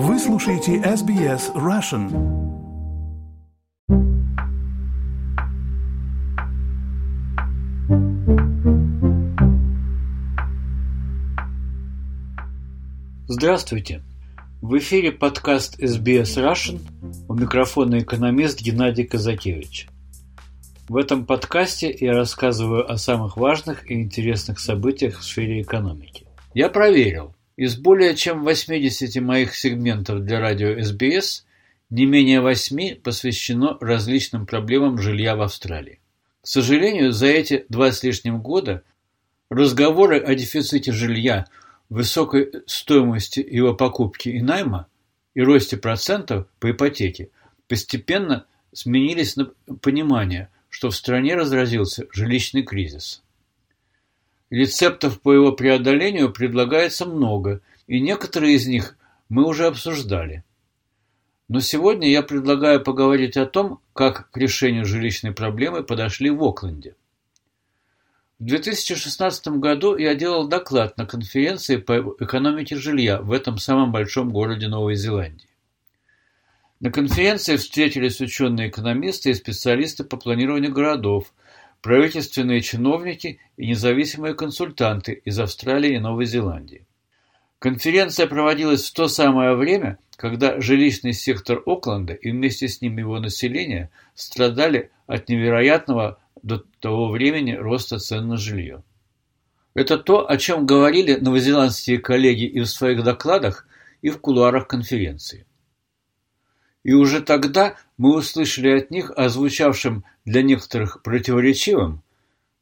Вы слушаете SBS Russian. Здравствуйте! В эфире подкаст SBS Russian. У микрофона экономист Геннадий Казакевич. В этом подкасте я рассказываю о самых важных и интересных событиях в сфере экономики. Я проверил. Из более чем 80 моих сегментов для радио СБС не менее восьми посвящено различным проблемам жилья в Австралии. К сожалению, за эти два с лишним года разговоры о дефиците жилья, высокой стоимости его покупки и найма и росте процентов по ипотеке постепенно сменились на понимание – что в стране разразился жилищный кризис. Рецептов по его преодолению предлагается много, и некоторые из них мы уже обсуждали. Но сегодня я предлагаю поговорить о том, как к решению жилищной проблемы подошли в Окленде. В 2016 году я делал доклад на конференции по экономике жилья в этом самом большом городе Новой Зеландии. На конференции встретились ученые-экономисты и специалисты по планированию городов, правительственные чиновники и независимые консультанты из Австралии и Новой Зеландии. Конференция проводилась в то самое время, когда жилищный сектор Окленда и вместе с ним его население страдали от невероятного до того времени роста цен на жилье. Это то, о чем говорили новозеландские коллеги и в своих докладах, и в кулуарах конференции. И уже тогда мы услышали от них о звучавшем для некоторых противоречивом,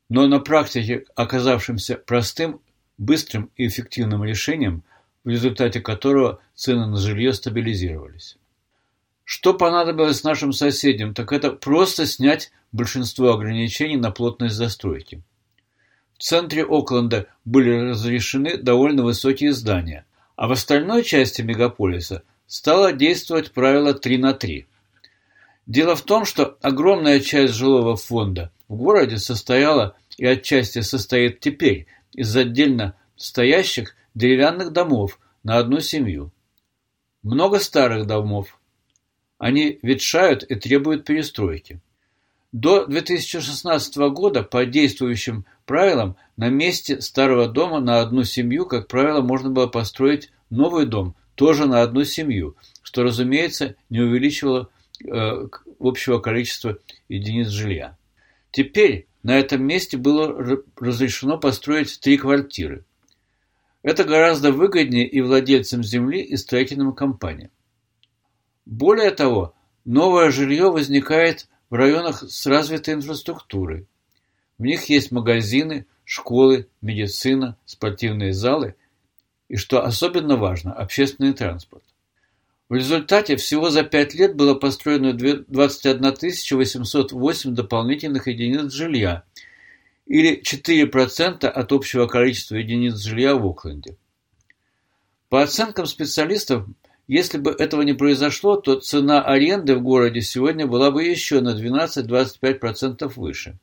но на практике оказавшемся простым, быстрым и эффективным решением, в результате которого цены на жилье стабилизировались. Что понадобилось нашим соседям, так это просто снять большинство ограничений на плотность застройки. В центре Окленда были разрешены довольно высокие здания, а в остальной части мегаполиса – стало действовать правило 3 на 3. Дело в том, что огромная часть жилого фонда в городе состояла и отчасти состоит теперь из отдельно стоящих деревянных домов на одну семью. Много старых домов. Они ветшают и требуют перестройки. До 2016 года по действующим правилам на месте старого дома на одну семью, как правило, можно было построить новый дом тоже на одну семью, что, разумеется, не увеличивало э, общего количества единиц жилья. Теперь на этом месте было разрешено построить три квартиры. Это гораздо выгоднее и владельцам земли, и строительным компаниям. Более того, новое жилье возникает в районах с развитой инфраструктурой. В них есть магазины, школы, медицина, спортивные залы – и, что особенно важно, общественный транспорт. В результате всего за пять лет было построено 21 808 дополнительных единиц жилья, или 4% от общего количества единиц жилья в Окленде. По оценкам специалистов, если бы этого не произошло, то цена аренды в городе сегодня была бы еще на 12-25% выше.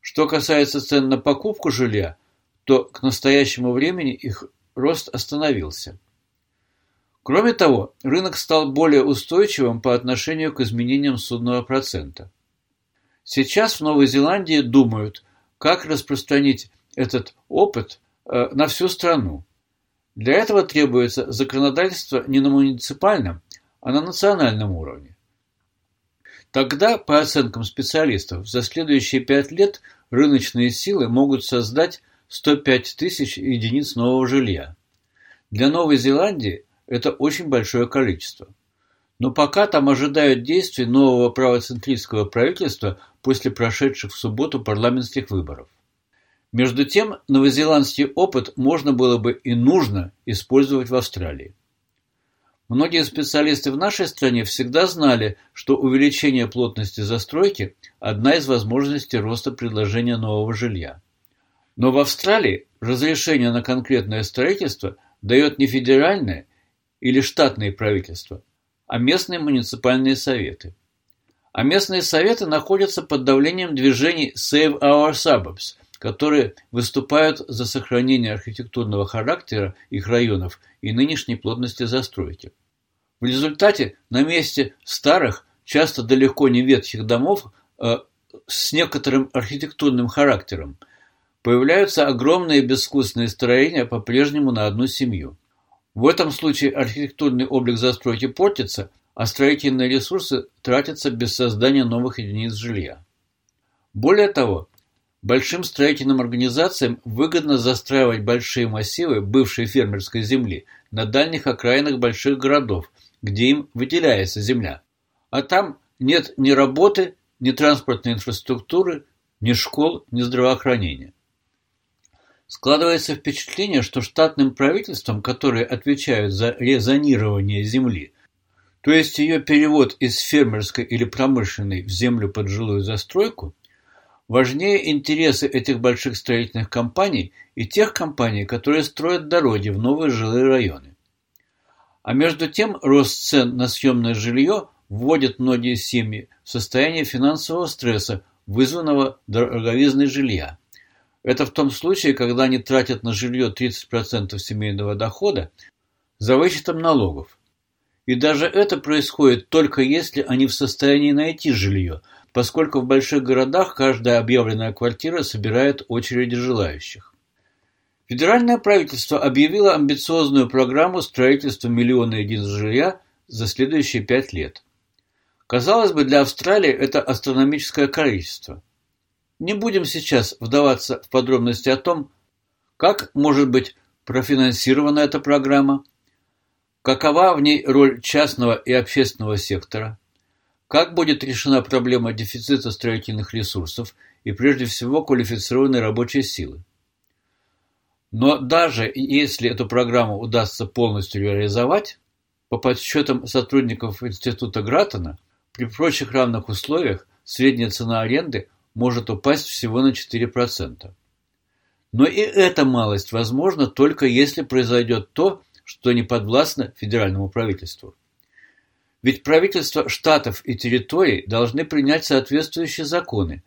Что касается цен на покупку жилья, то к настоящему времени их рост остановился. Кроме того, рынок стал более устойчивым по отношению к изменениям судного процента. Сейчас в Новой Зеландии думают, как распространить этот опыт э, на всю страну. Для этого требуется законодательство не на муниципальном, а на национальном уровне. Тогда, по оценкам специалистов, за следующие пять лет рыночные силы могут создать 105 тысяч единиц нового жилья. Для Новой Зеландии это очень большое количество. Но пока там ожидают действий нового правоцентристского правительства после прошедших в субботу парламентских выборов. Между тем, новозеландский опыт можно было бы и нужно использовать в Австралии. Многие специалисты в нашей стране всегда знали, что увеличение плотности застройки – одна из возможностей роста предложения нового жилья. Но в Австралии разрешение на конкретное строительство дает не федеральное или штатное правительство, а местные муниципальные советы. А местные советы находятся под давлением движений Save Our Suburbs, которые выступают за сохранение архитектурного характера их районов и нынешней плотности застройки. В результате на месте старых, часто далеко не ветхих домов э, с некоторым архитектурным характером появляются огромные безвкусные строения по-прежнему на одну семью. В этом случае архитектурный облик застройки портится, а строительные ресурсы тратятся без создания новых единиц жилья. Более того, большим строительным организациям выгодно застраивать большие массивы бывшей фермерской земли на дальних окраинах больших городов, где им выделяется земля. А там нет ни работы, ни транспортной инфраструктуры, ни школ, ни здравоохранения. Складывается впечатление, что штатным правительствам, которые отвечают за резонирование земли, то есть ее перевод из фермерской или промышленной в землю под жилую застройку, важнее интересы этих больших строительных компаний и тех компаний, которые строят дороги в новые жилые районы. А между тем рост цен на съемное жилье вводит многие семьи в состояние финансового стресса, вызванного дороговизной жилья. Это в том случае, когда они тратят на жилье 30% семейного дохода за вычетом налогов. И даже это происходит только если они в состоянии найти жилье, поскольку в больших городах каждая объявленная квартира собирает очереди желающих. Федеральное правительство объявило амбициозную программу строительства миллиона единиц жилья за следующие пять лет. Казалось бы, для Австралии это астрономическое количество. Не будем сейчас вдаваться в подробности о том, как может быть профинансирована эта программа, какова в ней роль частного и общественного сектора, как будет решена проблема дефицита строительных ресурсов и прежде всего квалифицированной рабочей силы. Но даже если эту программу удастся полностью реализовать, по подсчетам сотрудников Института Граттона, при прочих равных условиях средняя цена аренды может упасть всего на 4%. Но и эта малость возможна только если произойдет то, что не подвластно федеральному правительству. Ведь правительства штатов и территорий должны принять соответствующие законы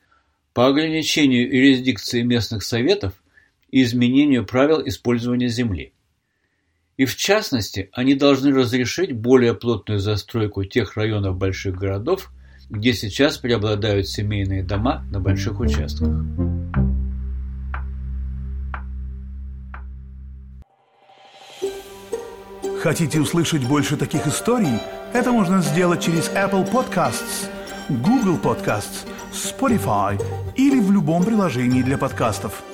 по ограничению юрисдикции местных советов и изменению правил использования земли. И в частности, они должны разрешить более плотную застройку тех районов больших городов, где сейчас преобладают семейные дома на больших участках. Хотите услышать больше таких историй? Это можно сделать через Apple Podcasts, Google Podcasts, Spotify или в любом приложении для подкастов –